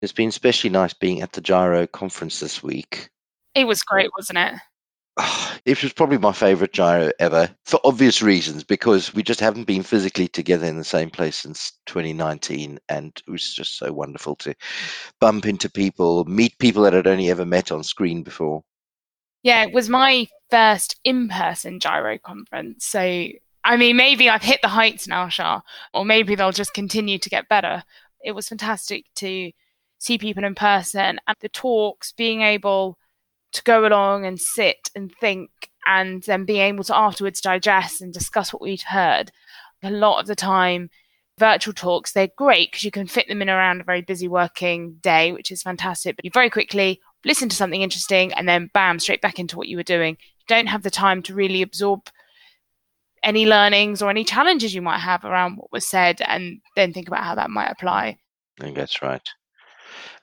It's been especially nice being at the GIRO conference this week. It was great, wasn't it? It was probably my favorite GIRO ever for obvious reasons because we just haven't been physically together in the same place since 2019. And it was just so wonderful to bump into people, meet people that I'd only ever met on screen before. Yeah, it was my first in person GIRO conference. So, I mean, maybe I've hit the heights now, Charl, or maybe they'll just continue to get better. It was fantastic to see people in person and the talks, being able to go along and sit and think and then being able to afterwards digest and discuss what we'd heard. A lot of the time, virtual talks, they're great because you can fit them in around a very busy working day, which is fantastic. But you very quickly listen to something interesting and then bam, straight back into what you were doing. You don't have the time to really absorb any learnings or any challenges you might have around what was said and then think about how that might apply. I think that's right.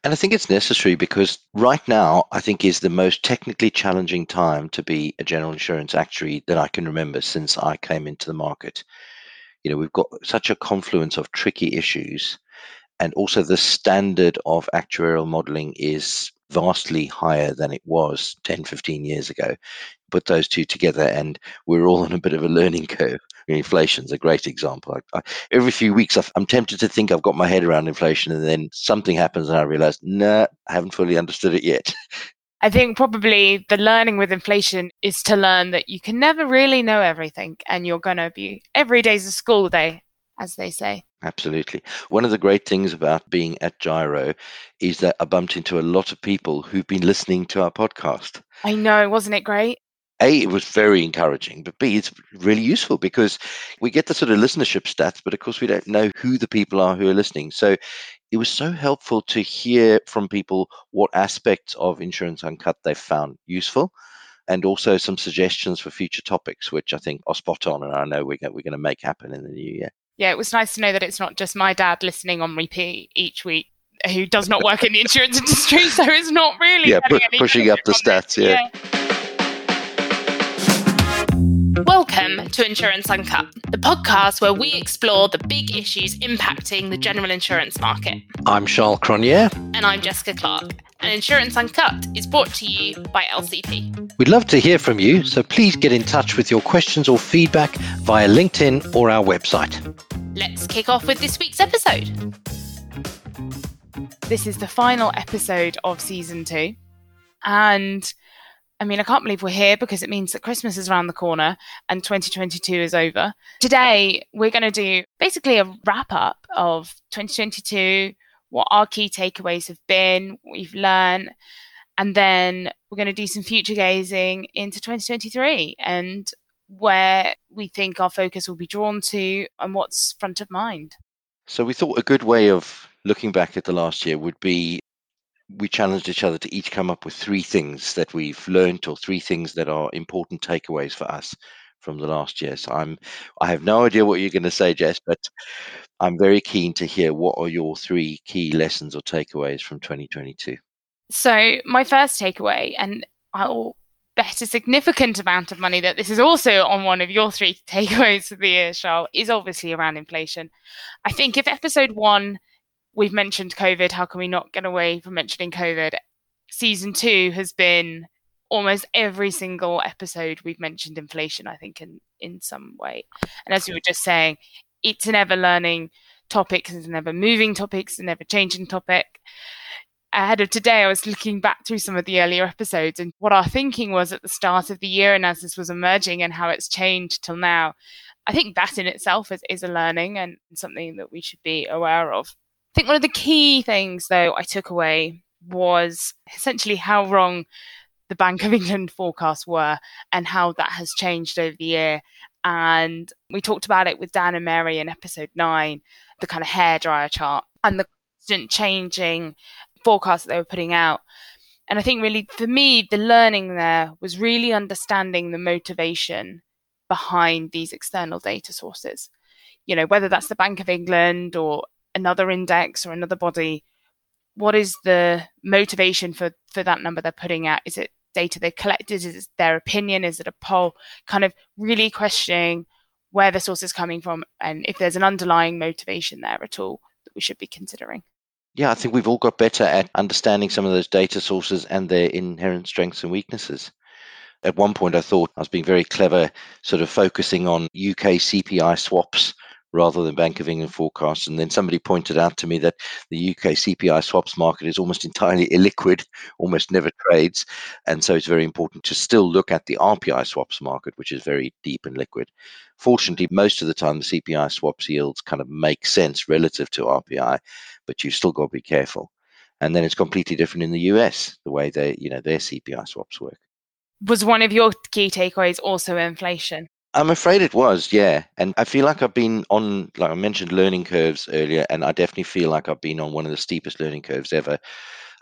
And I think it's necessary because right now, I think is the most technically challenging time to be a general insurance actuary that I can remember since I came into the market. You know, we've got such a confluence of tricky issues, and also the standard of actuarial modeling is vastly higher than it was 10, 15 years ago. Put those two together, and we're all on a bit of a learning curve. Inflation's a great example. I, I, every few weeks, I'm tempted to think I've got my head around inflation, and then something happens, and I realize, no, nah, I haven't fully understood it yet. I think probably the learning with inflation is to learn that you can never really know everything, and you're going to be every day's a school day, as they say. Absolutely. One of the great things about being at GIRO is that I bumped into a lot of people who've been listening to our podcast. I know, wasn't it great? A, it was very encouraging, but B, it's really useful because we get the sort of listenership stats, but of course we don't know who the people are who are listening. So it was so helpful to hear from people what aspects of Insurance Uncut they found useful and also some suggestions for future topics, which I think are spot on and I know we're, we're going to make happen in the new year. Yeah, it was nice to know that it's not just my dad listening on repeat each week who does not work in the insurance industry, so it's not really yeah, pu- pushing up the stats. yeah. yeah. Welcome to Insurance Uncut, the podcast where we explore the big issues impacting the general insurance market. I'm Charl Cronje. And I'm Jessica Clark. And Insurance Uncut is brought to you by LCP. We'd love to hear from you, so please get in touch with your questions or feedback via LinkedIn or our website. Let's kick off with this week's episode. This is the final episode of season two. And I mean, I can't believe we're here because it means that Christmas is around the corner and 2022 is over. Today, we're going to do basically a wrap up of 2022, what our key takeaways have been, what we've learned, and then we're going to do some future gazing into 2023 and where we think our focus will be drawn to and what's front of mind. So, we thought a good way of looking back at the last year would be we challenged each other to each come up with three things that we've learned or three things that are important takeaways for us from the last year. So I'm I have no idea what you're going to say, Jess, but I'm very keen to hear what are your three key lessons or takeaways from 2022. So my first takeaway, and I'll bet a significant amount of money that this is also on one of your three takeaways for the year, Charles, is obviously around inflation. I think if episode one we've mentioned COVID. How can we not get away from mentioning COVID? Season two has been almost every single episode we've mentioned inflation, I think, in, in some way. And as we were just saying, it's an ever learning topic, it's an ever moving topic, it's an ever changing topic. Ahead of today, I was looking back through some of the earlier episodes and what our thinking was at the start of the year and as this was emerging and how it's changed till now. I think that in itself is, is a learning and something that we should be aware of. I think one of the key things, though, I took away was essentially how wrong the Bank of England forecasts were and how that has changed over the year. And we talked about it with Dan and Mary in episode nine, the kind of hairdryer chart and the constant changing forecasts that they were putting out. And I think really for me, the learning there was really understanding the motivation behind these external data sources. You know, whether that's the Bank of England or another index or another body, what is the motivation for for that number they're putting out? Is it data they collected? Is it their opinion? Is it a poll? Kind of really questioning where the source is coming from and if there's an underlying motivation there at all that we should be considering. Yeah, I think we've all got better at understanding some of those data sources and their inherent strengths and weaknesses. At one point, I thought I was being very clever, sort of focusing on UK CPI swaps rather than Bank of England forecasts. And then somebody pointed out to me that the UK CPI swaps market is almost entirely illiquid, almost never trades. And so it's very important to still look at the RPI swaps market, which is very deep and liquid. Fortunately, most of the time, the CPI swaps yields kind of make sense relative to RPI, but you've still got to be careful. And then it's completely different in the US, the way they, you know, their CPI swaps work. Was one of your key takeaways also inflation? I'm afraid it was, yeah. And I feel like I've been on, like I mentioned, learning curves earlier, and I definitely feel like I've been on one of the steepest learning curves ever.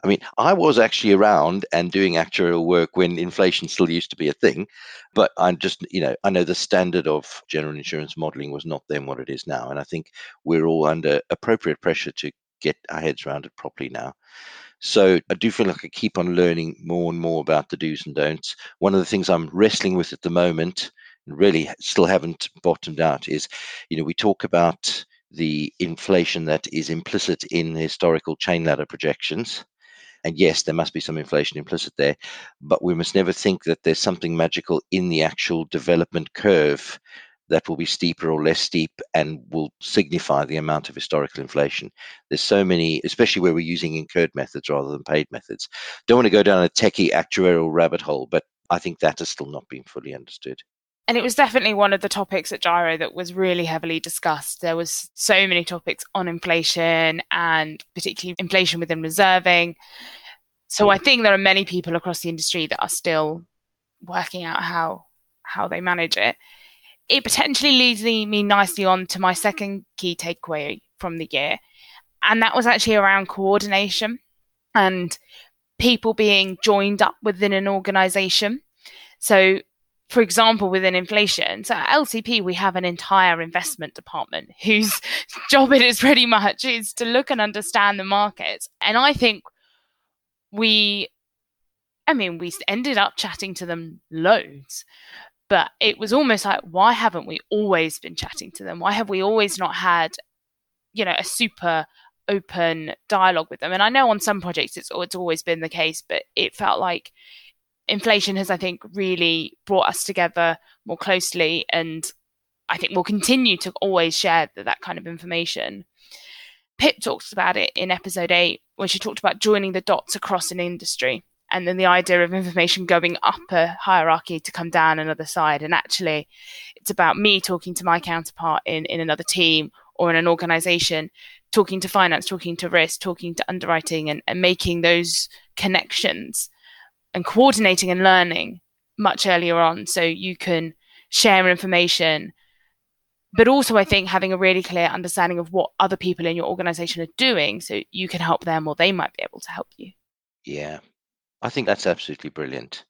I mean, I was actually around and doing actuarial work when inflation still used to be a thing, but I'm just, you know, I know the standard of general insurance modeling was not then what it is now. And I think we're all under appropriate pressure to get our heads around it properly now. So I do feel like I keep on learning more and more about the do's and don'ts. One of the things I'm wrestling with at the moment really still haven't bottomed out is, you know, we talk about the inflation that is implicit in historical chain ladder projections. And yes, there must be some inflation implicit there, but we must never think that there's something magical in the actual development curve that will be steeper or less steep and will signify the amount of historical inflation. There's so many, especially where we're using incurred methods rather than paid methods. Don't want to go down a techie actuarial rabbit hole, but I think that has still not been fully understood and it was definitely one of the topics at GIRO that was really heavily discussed. There was so many topics on inflation and particularly inflation within reserving. So I think there are many people across the industry that are still working out how how they manage it. It potentially leads me nicely on to my second key takeaway from the year, and that was actually around coordination and people being joined up within an organization. So for example, within inflation, so at LCP, we have an entire investment department whose job it is pretty much is to look and understand the markets. And I think we, I mean, we ended up chatting to them loads, but it was almost like, why haven't we always been chatting to them? Why have we always not had, you know, a super open dialogue with them? And I know on some projects it's, it's always been the case, but it felt like inflation has, I think, really brought us together more closely. And I think we'll continue to always share that kind of information. Pip talks about it in episode eight, when she talked about joining the dots across an industry and then the idea of information going up a hierarchy to come down another side. And actually, it's about me talking to my counterpart in, in another team or in an organization, talking to finance, talking to risk, talking to underwriting, and, and making those connections and coordinating and learning much earlier on so you can share information. But also i think having a really clear understanding of what other people in your organization are doing so you can help them or they might be able to help you. Yeah. I think that's absolutely brilliant.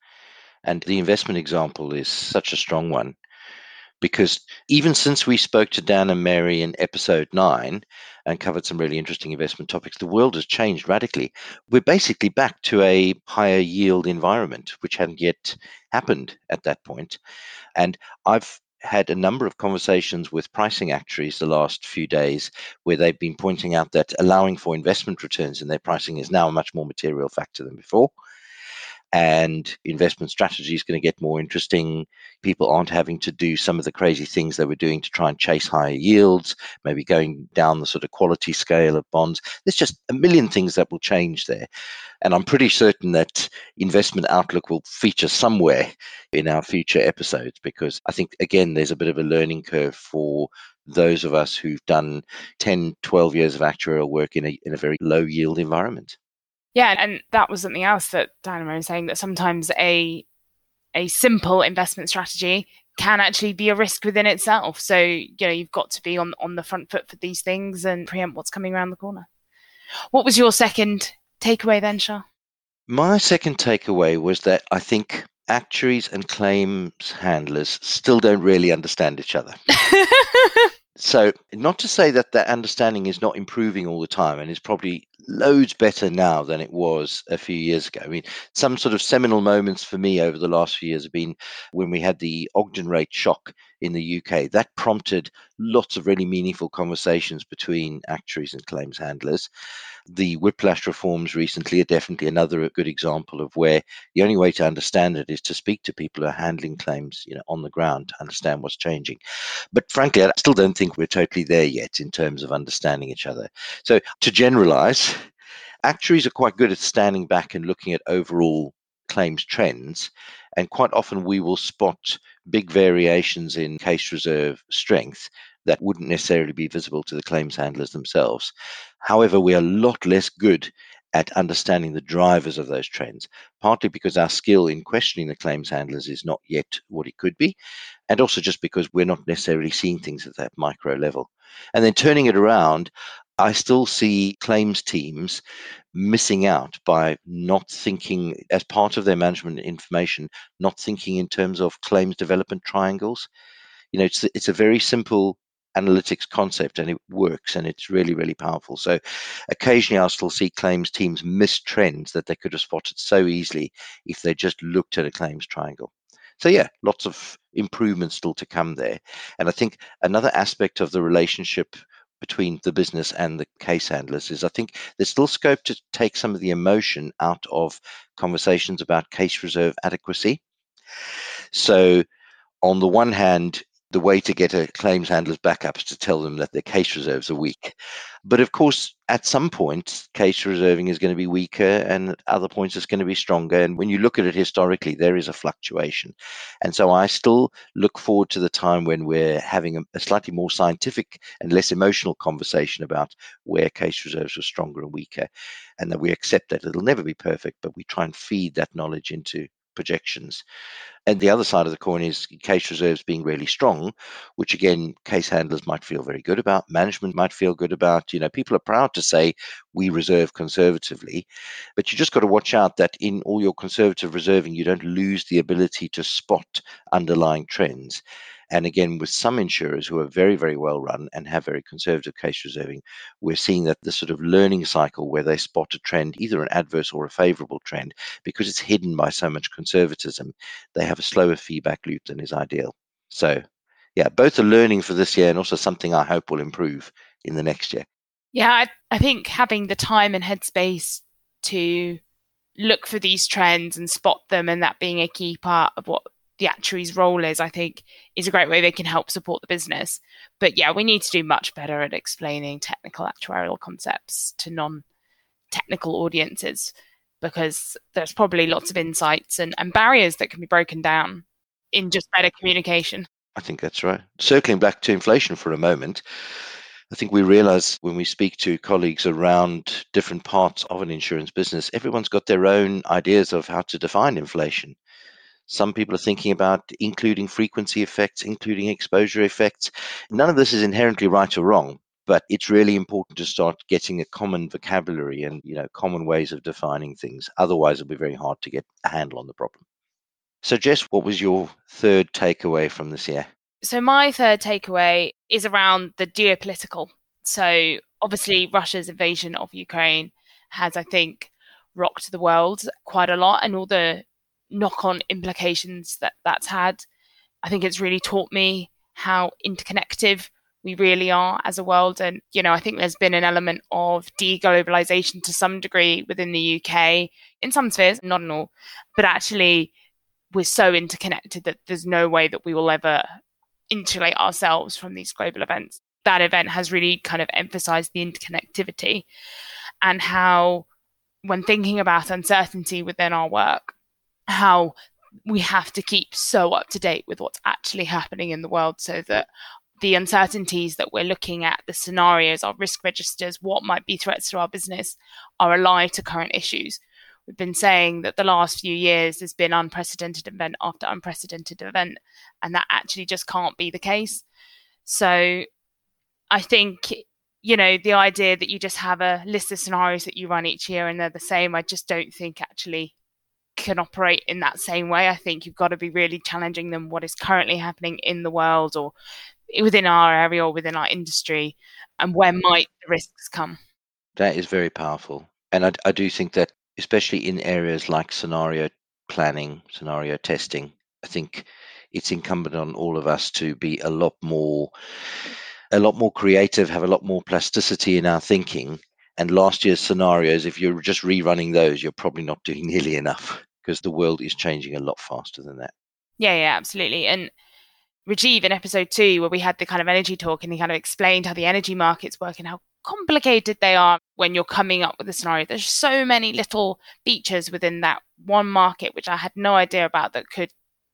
And the investment example is such a strong one because even since we spoke to Dan and Mary in episode nine and covered some really interesting investment topics, the world has changed radically. We're basically back to a higher yield environment, which hadn't yet happened at that point. And I've had a number of conversations with pricing actuaries the last few days where they've been pointing out that allowing for investment returns in their pricing is now a much more material factor than before and investment strategy is going to get more interesting. People aren't having to do some of the crazy things they were doing to try and chase higher yields, maybe going down the sort of quality scale of bonds. There's just a million things that will change there. And I'm pretty certain that investment outlook will feature somewhere in our future episodes because I think, again, there's a bit of a learning curve for those of us who've done 10, 12 years of actuarial work in a, in a very low yield environment. Yeah, and that was something else that Dynamo was saying that sometimes a a simple investment strategy can actually be a risk within itself. So, you know, you've got to be on on the front foot for these things and preempt what's coming around the corner. What was your second takeaway then, Charl? My second takeaway was that I think actuaries and claims handlers still don't really understand each other. so not to say that that understanding is not improving all the time and is probably loads better now than it was a few years ago. I mean, some sort of seminal moments for me over the last few years have been when we had the Ogden rate shock in the UK. That prompted lots of really meaningful conversations between actuaries and claims handlers. The whiplash reforms recently are definitely another good example of where the only way to understand it is to speak to people who are handling claims, you know, on the ground, to understand what's changing. But frankly, I still don't think we're totally there yet in terms of understanding each other. So to generalize, actuaries are quite good at standing back and looking at overall claims trends. And quite often we will spot big variations in case reserve strength that wouldn't necessarily be visible to the claims handlers themselves. However, we are a lot less good at understanding the drivers of those trends, partly because our skill in questioning the claims handlers is not yet what it could be, and also just because we're not necessarily seeing things at that micro level. And then turning it around, I still see claims teams missing out by not thinking, as part of their management information, not thinking in terms of claims development triangles. You know, it's it's a very simple analytics concept and it works and it's really really powerful. So occasionally i'll still see claims teams miss trends that they could have spotted so easily if they just looked at a claims triangle. So yeah lots of improvements still to come there. And i think another aspect of the relationship between the business and the case handlers is I think there's still scope to take some of the emotion out of conversations about case reserve adequacy. So, on the one hand, the way to get a claims handler's backup is to tell them that their case reserves are weak. But of course, at some point, case reserving is going to be weaker, and at other points, it's going to be stronger. And when you look at it historically, there is a fluctuation. And so I still look forward to the time when we're having a, a slightly more scientific and less emotional conversation about where case reserves are stronger and weaker, and that we accept that it'll never be perfect, but we try and feed that knowledge into projections. And the other side of the coin is case reserves being really strong, which again, case handlers might feel very good about, management might feel good about. You know, people are proud to say we reserve conservatively, but you just got to watch out that in all your conservative reserving, you don't lose the ability to spot underlying trends. And again, with some insurers who are very, very well run and have very conservative case reserving, we're seeing that the sort of learning cycle where they spot a trend, either an adverse or a favorable trend, because it's hidden by so much conservatism, they have a slower feedback loop than is ideal. So, yeah, both a learning for this year and also something I hope will improve in the next year. Yeah, I, I think having the time and headspace to look for these trends and spot them and that being a key part of what the actuary's role is, I think, is a great way they can help support the business. But yeah, we need to do much better at explaining technical actuarial concepts to non technical audiences because there's probably lots of insights and, and barriers that can be broken down in just better communication. I think that's right. Circling back to inflation for a moment, I think we realize when we speak to colleagues around different parts of an insurance business, everyone's got their own ideas of how to define inflation. Some people are thinking about including frequency effects, including exposure effects. None of this is inherently right or wrong, but it's really important to start getting a common vocabulary and you know common ways of defining things. Otherwise, it'll be very hard to get a handle on the problem. So, Jess, what was your third takeaway from this year? So, my third takeaway is around the geopolitical. So, obviously, Russia's invasion of Ukraine has, I think, rocked the world quite a lot, and all the knock on implications that that's had. I think it's really taught me how interconnected we really are as a world. And, you know, I think there's been an element of deglobalization to some degree within the UK, in some spheres, not in all, but actually we're so interconnected that there's no way that we will ever insulate ourselves from these global events. That event has really kind of emphasized the interconnectivity and how, when thinking about uncertainty within our work, how we have to keep so up to date with what's actually happening in the world so that the uncertainties that we're looking at, the scenarios, our risk registers, what might be threats to our business, are alive to current issues. We've been saying that the last few years has been unprecedented event after unprecedented event, and that actually just can't be the case. So I think, you know, the idea that you just have a list of scenarios that you run each year and they're the same, I just don't think actually can operate in that same way. I think you've got to be really challenging them what is currently happening in the world or within our area or within our industry and where might the risks come. That is very powerful. And I, I do think that, especially in areas like scenario planning, scenario testing, I think it's incumbent on all of us to be a lot more a lot more creative, have a lot more plasticity in our thinking. And last year's scenarios, if you're just rerunning those, you're probably not doing nearly enough because the world is changing a lot faster than that. Yeah, yeah, absolutely. And Rajiv in episode two, where we had the kind of energy talk and he kind of explained how the energy markets work and how complicated they are when you're coming up with a scenario. There's so many little features within that one market, which I had no idea about that could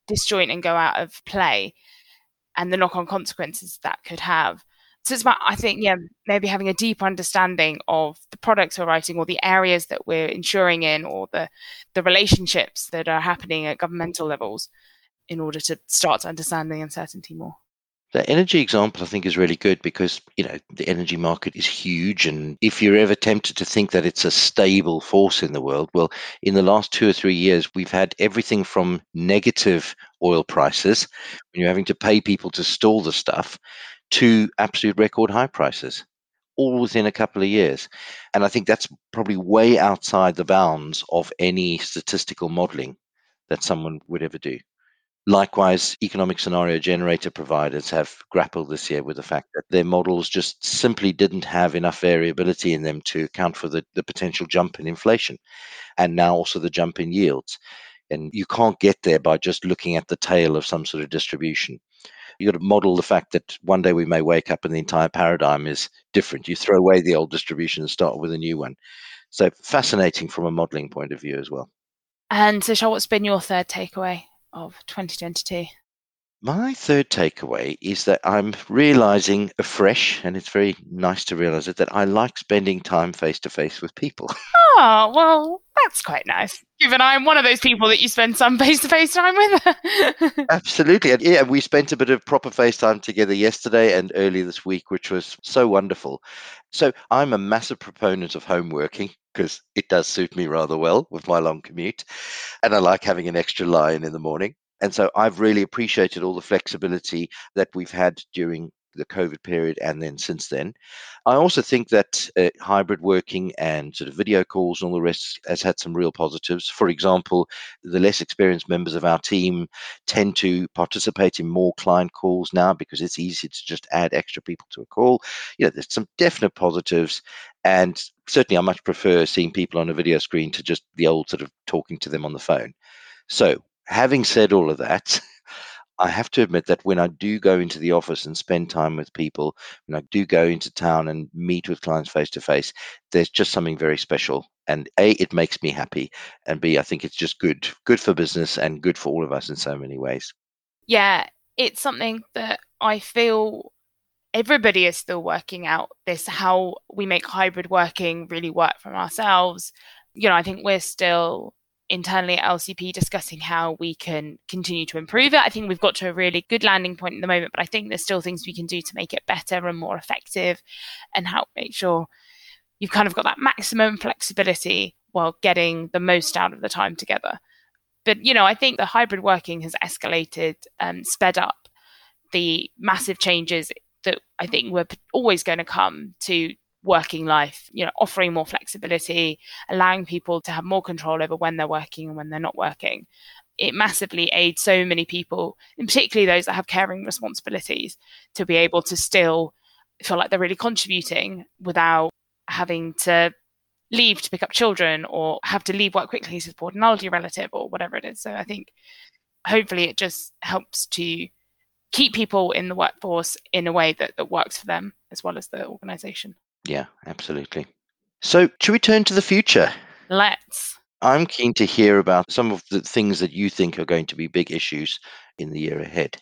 disjoint and go out of play and the knock on consequences that could have. So it's about, I think, yeah, maybe having a deeper understanding of the products we're writing or the areas that we're insuring in or the, the relationships that are happening at governmental levels in order to start to understand the uncertainty more. The energy example, I think, is really good because you know the energy market is huge, and if you're ever tempted to think that it's a stable force in the world, well, in the last two or three years, we've had everything from negative oil prices, when you're having to pay people to store the stuff, to absolute record high prices, all within a couple of years. And I think that's probably way outside the bounds of any statistical modeling that someone would ever do. Likewise, economic scenario generator providers have grappled this year with the fact that their models just simply didn't have enough variability in them to account for the, the potential jump in inflation and now also the jump in yields. And you can't get there by just looking at the tail of some sort of distribution. You've got to model the fact that one day we may wake up and the entire paradigm is different. You throw away the old distribution and start with a new one. So fascinating from a modeling point of view as well. And so, Charles, what's been your third takeaway? of 2022? My third takeaway is that I'm realizing afresh, and it's very nice to realize it, that I like spending time face to face with people. Oh, well, that's quite nice. Given I'm one of those people that you spend some face to face time with. Absolutely. And yeah, we spent a bit of proper face time together yesterday and early this week, which was so wonderful. So I'm a massive proponent of home working because it does suit me rather well with my long commute. And I like having an extra line in the morning. And so I've really appreciated all the flexibility that we've had during the COVID period and then since then. I also think that uh, hybrid working and sort of video calls and all the rest has had some real positives. For example, the less experienced members of our team tend to participate in more client calls now because it's easy to just add extra people to a call. You know, there's some definite positives. And certainly, I much prefer seeing people on a video screen to just the old sort of talking to them on the phone. So, having said all of that, I have to admit that when I do go into the office and spend time with people, when I do go into town and meet with clients face to face, there's just something very special. And A, it makes me happy. And B, I think it's just good, good for business and good for all of us in so many ways. Yeah, it's something that I feel everybody is still working out this how we make hybrid working really work for ourselves. You know, I think we're still internally at LCP discussing how we can continue to improve it. I think we've got to a really good landing point at the moment, but I think there's still things we can do to make it better and more effective and help make sure you've kind of got that maximum flexibility while getting the most out of the time together. But, you know, I think the hybrid working has escalated, um, sped up the massive changes that I think were always going to come to working life, you know, offering more flexibility, allowing people to have more control over when they're working and when they're not working. It massively aids so many people, and particularly those that have caring responsibilities, to be able to still feel like they're really contributing without having to leave to pick up children or have to leave work quickly to support an elderly relative or whatever it is. So I think hopefully it just helps to keep people in the workforce in a way that, that works for them as well as the organization. Yeah, absolutely. So, should we turn to the future? Let's. I'm keen to hear about some of the things that you think are going to be big issues in the year ahead.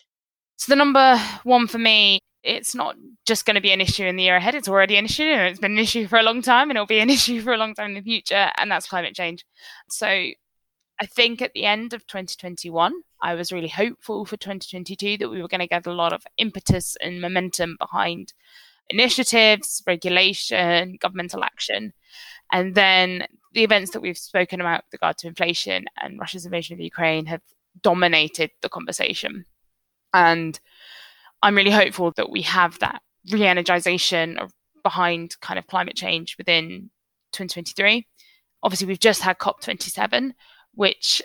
So, the number one for me, it's not just going to be an issue in the year ahead. It's already an issue. It's been an issue for a long time and it'll be an issue for a long time in the future, and that's climate change. So, I think at the end of 2021, I was really hopeful for 2022 that we were going to get a lot of impetus and momentum behind initiatives, regulation, governmental action. And then the events that we've spoken about with regard to inflation and Russia's invasion of Ukraine have dominated the conversation. And I'm really hopeful that we have that re energization behind kind of climate change within 2023. Obviously, we've just had COP27, which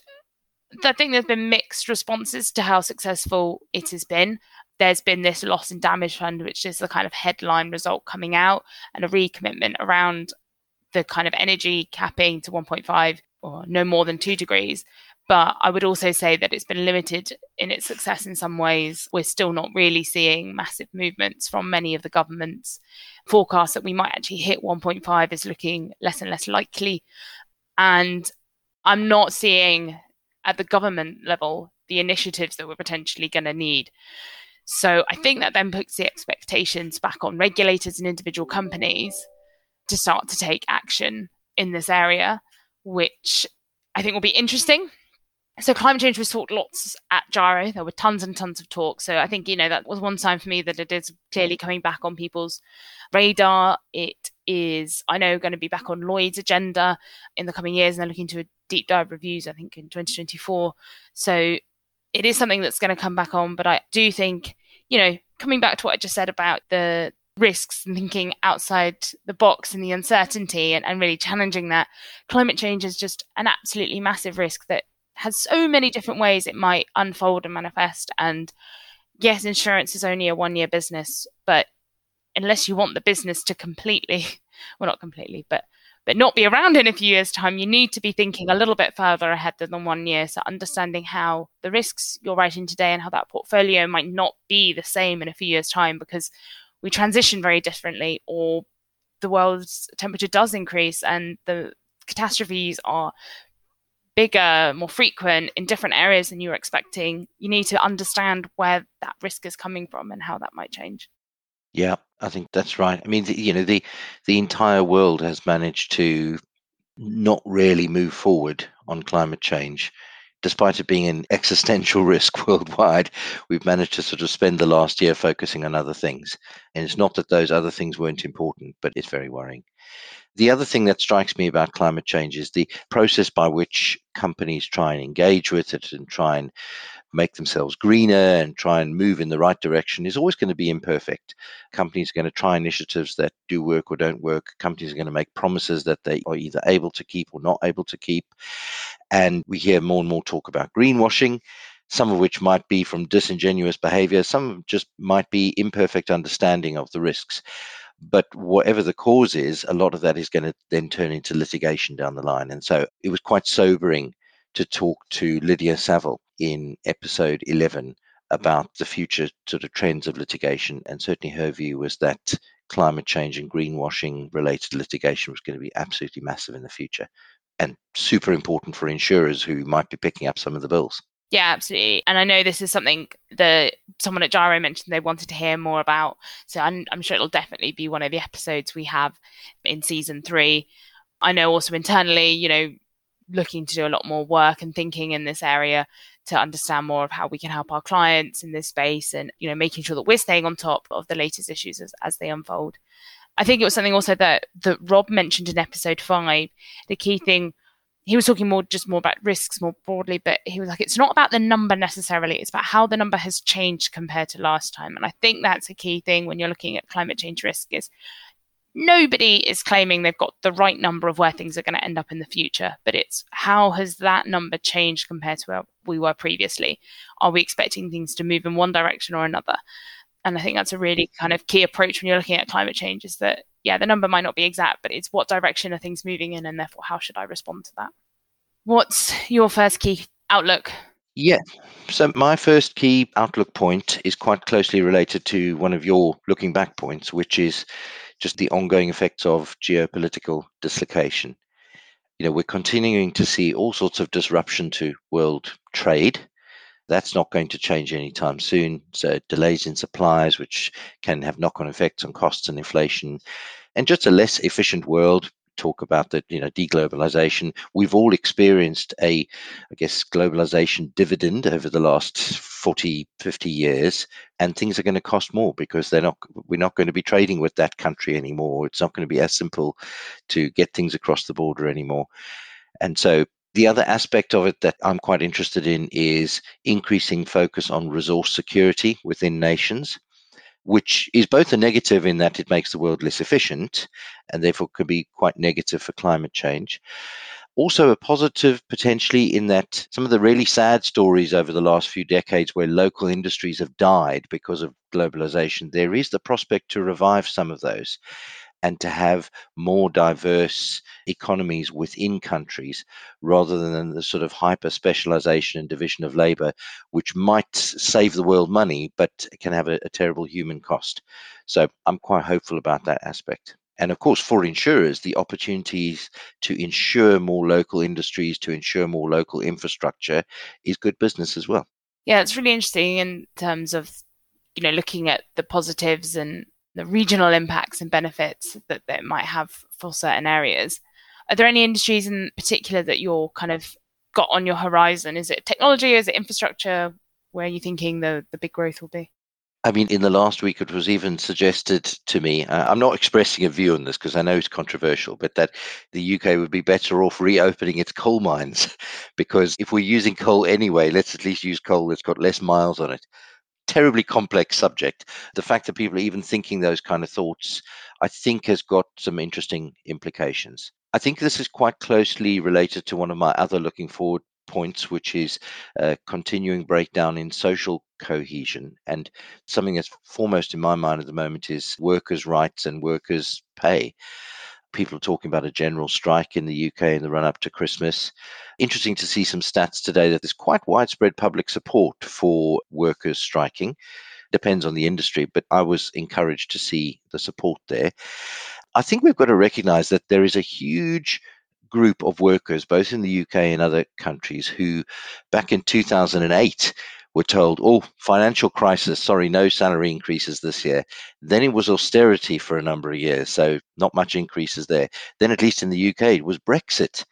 I think there's been mixed responses to how successful it has been. There's been this loss and damage fund, which is the kind of headline result coming out, and a recommitment around the kind of energy capping to 1.5 or no more than two degrees. But I would also say that it's been limited in its success in some ways. We're still not really seeing massive movements from many of the governments. Forecast that we might actually hit 1.5 is looking less and less likely. And I'm not seeing at the government level the initiatives that we're potentially going to need. So I think that then puts the expectations back on regulators and individual companies to start to take action in this area, which I think will be interesting. So climate change was talked lots at GIRO. There were tons and tons of talk. So I think, you know, that was one sign for me that it is clearly coming back on people's radar. It is, I know, going to be back on Lloyd's agenda in the coming years, and they're looking to a deep dive reviews, I think, in 2024. So it is something that's going to come back on. But I do think, you know, coming back to what I just said about the risks and thinking outside the box and the uncertainty and, and really challenging that, climate change is just an absolutely massive risk that has so many different ways it might unfold and manifest. And yes, insurance is only a one year business, but unless you want the business to completely, well, not completely, but but not be around in a few years' time, you need to be thinking a little bit further ahead than one year. So understanding how the risks you're writing today and how that portfolio might not be the same in a few years' time because we transition very differently or the world's temperature does increase and the catastrophes are bigger, more frequent in different areas than you were expecting, you need to understand where that risk is coming from and how that might change. Yeah, I think that's right. I mean, the, you know, the the entire world has managed to not really move forward on climate change, despite it being an existential risk worldwide. We've managed to sort of spend the last year focusing on other things, and it's not that those other things weren't important, but it's very worrying. The other thing that strikes me about climate change is the process by which companies try and engage with it and try and make themselves greener and try and move in the right direction is always going to be imperfect. Companies are going to try initiatives that do work or don't work. Companies are going to make promises that they are either able to keep or not able to keep. And we hear more and more talk about greenwashing some of which might be from disingenuous behavior, some just might be imperfect understanding of the risks. But whatever the cause is, a lot of that is going to then turn into litigation down the line. And so it was quite sobering to talk to Lydia Saville in episode 11 about the future sort of trends of litigation. And certainly her view was that climate change and greenwashing related litigation was going to be absolutely massive in the future and super important for insurers who might be picking up some of the bills. Yeah, absolutely. And I know this is something that someone at GIRO mentioned they wanted to hear more about. So I'm, I'm sure it'll definitely be one of the episodes we have in season three. I know also internally, you know, looking to do a lot more work and thinking in this area to understand more of how we can help our clients in this space and, you know, making sure that we're staying on top of the latest issues as, as they unfold. I think it was something also that, that Rob mentioned in episode five. The key thing he was talking more just more about risks more broadly, but he was like, it's not about the number necessarily, it's about how the number has changed compared to last time. And I think that's a key thing when you're looking at climate change risk is nobody is claiming they've got the right number of where things are going to end up in the future, but it's how has that number changed compared to where we were previously? Are we expecting things to move in one direction or another? And I think that's a really kind of key approach when you're looking at climate change is that yeah, the number might not be exact, but it's what direction are things moving in, and therefore how should I respond to that? What's your first key outlook? Yeah. So my first key outlook point is quite closely related to one of your looking back points, which is just the ongoing effects of geopolitical dislocation. You know, we're continuing to see all sorts of disruption to world trade. That's not going to change anytime soon. So, delays in supplies, which can have knock on effects on costs and inflation, and just a less efficient world. Talk about the you know deglobalization. We've all experienced a, I guess, globalization dividend over the last 40, 50 years, and things are going to cost more because they're not. We're not going to be trading with that country anymore. It's not going to be as simple to get things across the border anymore. And so the other aspect of it that I'm quite interested in is increasing focus on resource security within nations. Which is both a negative in that it makes the world less efficient and therefore could be quite negative for climate change. Also, a positive potentially in that some of the really sad stories over the last few decades where local industries have died because of globalization, there is the prospect to revive some of those and to have more diverse economies within countries rather than the sort of hyper specialization and division of labor, which might save the world money but can have a, a terrible human cost. So I'm quite hopeful about that aspect. And of course, for insurers, the opportunities to insure more local industries, to insure more local infrastructure is good business as well. Yeah, it's really interesting in terms of, you know, looking at the positives and the regional impacts and benefits that, that it might have for certain areas. Are there any industries in particular that you're kind of got on your horizon? Is it technology? Is it infrastructure? Where are you thinking the, the big growth will be? I mean, in the last week, it was even suggested to me. Uh, I'm not expressing a view on this because I know it's controversial, but that the UK would be better off reopening its coal mines because if we're using coal anyway, let's at least use coal that's got less miles on it terribly complex subject. The fact that people are even thinking those kind of thoughts, I think, has got some interesting implications. I think this is quite closely related to one of my other looking forward points, which is a continuing breakdown in social cohesion. And something that's foremost in my mind at the moment is workers' rights and workers' pay people are talking about a general strike in the UK in the run up to Christmas. Interesting to see some stats today that there's quite widespread public support for workers striking. Depends on the industry, but I was encouraged to see the support there. I think we've got to recognize that there is a huge group of workers, both in the UK and other countries, who back in 2008 were told, oh, financial crisis, sorry, no salary increases this year. Then it was austerity for a number of years, so not much increases there. Then, at least in the UK, it was Brexit.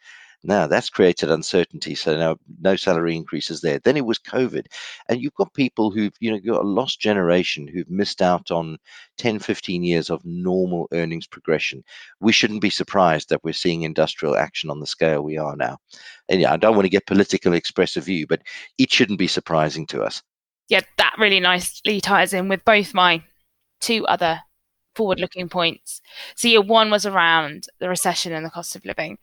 Now that's created uncertainty. So now no salary increases there. Then it was COVID. And you've got people who've, you know, got a lost generation who've missed out on 10, 15 years of normal earnings progression. We shouldn't be surprised that we're seeing industrial action on the scale we are now. And yeah, I don't want to get political expressive view, but it shouldn't be surprising to us. Yeah, that really nicely ties in with both my two other forward looking points. So, year one was around the recession and the cost of living.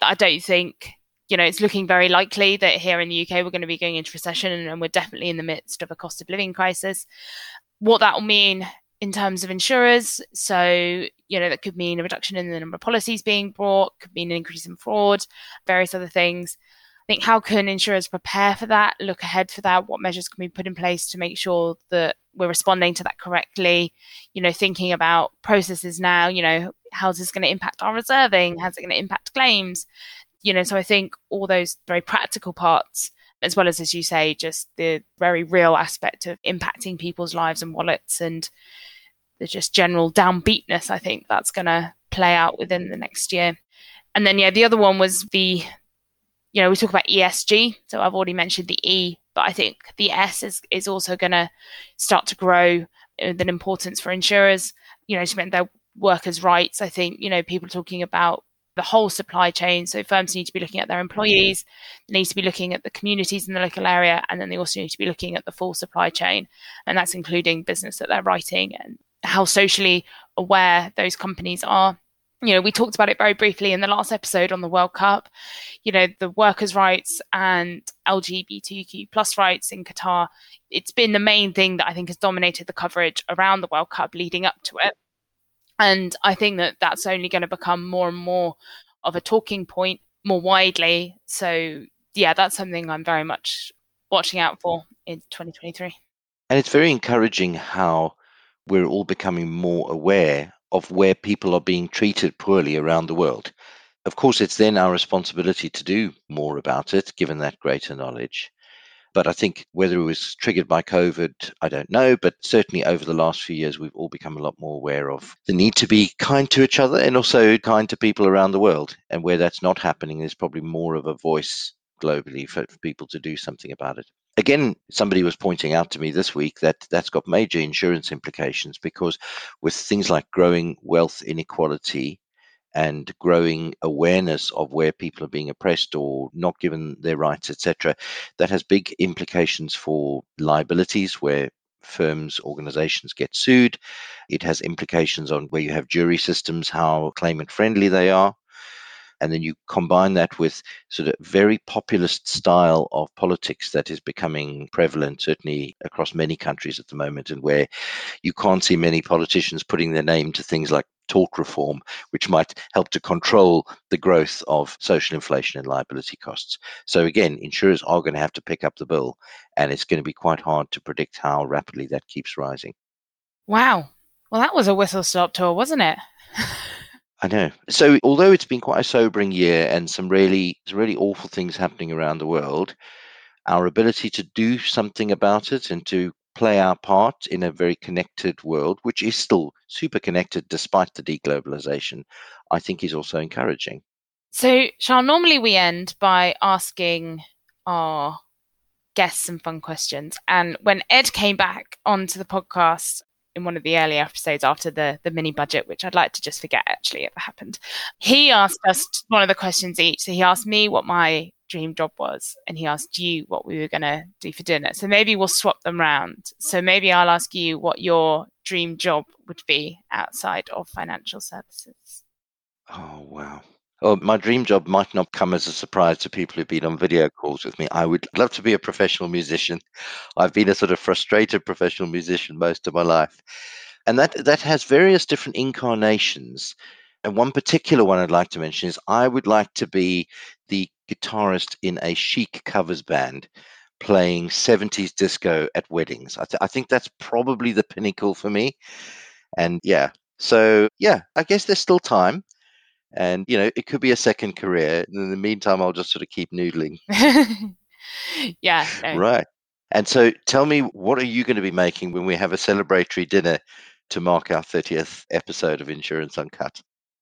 I don't think, you know, it's looking very likely that here in the UK we're going to be going into recession and, and we're definitely in the midst of a cost of living crisis. What that will mean in terms of insurers. So, you know, that could mean a reduction in the number of policies being brought, could mean an increase in fraud, various other things. Think how can insurers prepare for that, look ahead for that? What measures can be put in place to make sure that we're responding to that correctly? You know, thinking about processes now, you know, how's this going to impact our reserving? How's it going to impact claims? You know, so I think all those very practical parts, as well as, as you say, just the very real aspect of impacting people's lives and wallets and the just general downbeatness, I think that's going to play out within the next year. And then, yeah, the other one was the you know, we talk about ESG. So I've already mentioned the E, but I think the S is, is also going to start to grow uh, in importance for insurers. You know, to meant their workers' rights. I think, you know, people talking about the whole supply chain. So firms need to be looking at their employees, they need to be looking at the communities in the local area, and then they also need to be looking at the full supply chain. And that's including business that they're writing and how socially aware those companies are you know, we talked about it very briefly in the last episode on the World Cup. You know, the workers' rights and LGBTQ plus rights in Qatar. It's been the main thing that I think has dominated the coverage around the World Cup leading up to it. And I think that that's only going to become more and more of a talking point more widely. So, yeah, that's something I'm very much watching out for in 2023. And it's very encouraging how we're all becoming more aware of where people are being treated poorly around the world. Of course, it's then our responsibility to do more about it, given that greater knowledge. But I think whether it was triggered by COVID, I don't know. But certainly over the last few years, we've all become a lot more aware of the need to be kind to each other and also kind to people around the world. And where that's not happening, there's probably more of a voice globally for, people to do something about it again, somebody was pointing out to me this week that that's got major insurance implications because with things like growing wealth inequality and growing awareness of where people are being oppressed or not given their rights, etc., that has big implications for liabilities where firms, organizations get sued. It has implications on where you have jury systems, how claimant friendly they are. And then you combine that with sort of very populist style of politics that is becoming prevalent, certainly across many countries at the moment, and where you can't see many politicians putting their name to things like tort reform, which might help to control the growth of social inflation and liability costs. So, again, insurers are going to have to pick up the bill, and it's going to be quite hard to predict how rapidly that keeps rising. Wow. Well, that was a whistle stop tour, wasn't it? I know. So, although it's been quite a sobering year and some really, really awful things happening around the world, our ability to do something about it and to play our part in a very connected world, which is still super connected despite the deglobalization, I think is also encouraging. So, Charl, normally we end by asking our guests some fun questions. And when Ed came back onto the podcast in one of the earlier episodes after the the mini budget, which I'd like to just forget actually ever happened. He asked us one of the questions each. So he asked me what my dream job was, and he asked you what we were going to do for dinner. So maybe we'll swap them round. So maybe I'll ask you what your dream job would be outside of financial services. Oh wow. Oh, my dream job might not come as a surprise to people who've been on video calls with me. I would love to be a professional musician. I've been a sort of frustrated professional musician most of my life. And that that has various different incarnations. And one particular one I'd like to mention is I would like to be the guitarist in a Chic covers band playing 70s disco at weddings. I, th- I think that's probably the pinnacle for me. And yeah, so yeah, I guess there's still time and you know it could be a second career in the meantime i'll just sort of keep noodling yeah no. right and so tell me what are you going to be making when we have a celebratory dinner to mark our 30th episode of insurance uncut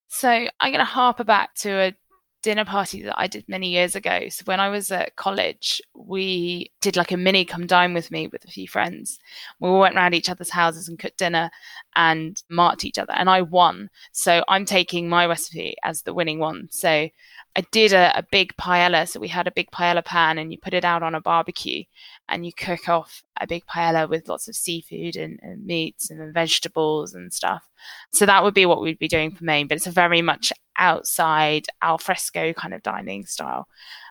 so i'm going to harper back to a dinner party that I did many years ago. So when I was at college, we did like a mini come dine with me with a few friends. We all went around each other's houses and cooked dinner and marked each other. And I won. So I'm taking my recipe as the winning one. So I did a, a big paella. So we had a big paella pan and you put it out on a barbecue and you cook off a big paella with lots of seafood and, and meats and vegetables and stuff. So that would be what we'd be doing for main, but it's a very much outside al fresco kind of dining style,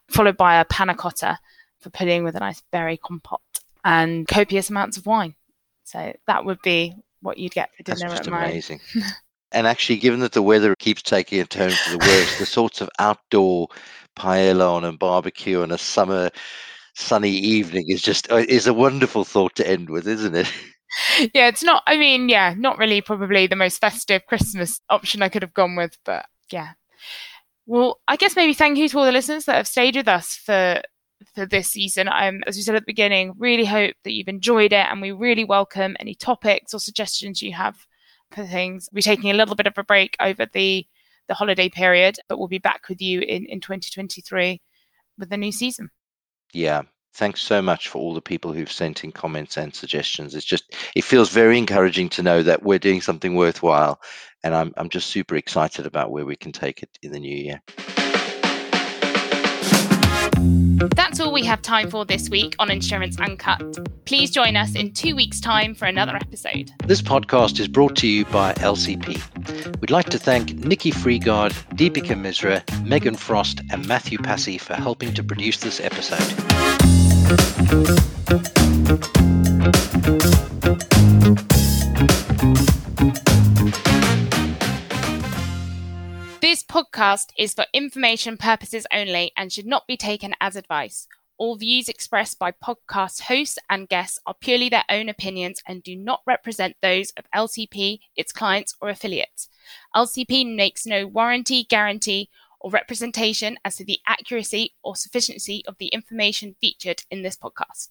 followed by a panna cotta for pudding with a nice berry compote and copious amounts of wine. So that would be what you'd get for dinner That's just amazing. and actually, given that the weather keeps taking a turn for the worse, the sorts of outdoor paella on a barbecue on a summer sunny evening is just uh, is a wonderful thought to end with, isn't it? Yeah, it's not. I mean, yeah, not really probably the most festive Christmas option I could have gone with, but yeah. Well, I guess maybe thank you to all the listeners that have stayed with us for for this season. Um, as we said at the beginning, really hope that you've enjoyed it, and we really welcome any topics or suggestions you have for things. We're taking a little bit of a break over the the holiday period, but we'll be back with you in in 2023 with the new season. Yeah, thanks so much for all the people who've sent in comments and suggestions. It's just it feels very encouraging to know that we're doing something worthwhile, and I'm I'm just super excited about where we can take it in the new year. That's all we have time for this week on Insurance Uncut. Please join us in two weeks' time for another episode. This podcast is brought to you by LCP. We'd like to thank Nikki Freegard, Deepika Misra, Megan Frost, and Matthew Passy for helping to produce this episode. This podcast is for information purposes only and should not be taken as advice. All views expressed by podcast hosts and guests are purely their own opinions and do not represent those of LCP, its clients, or affiliates. LCP makes no warranty, guarantee, or representation as to the accuracy or sufficiency of the information featured in this podcast.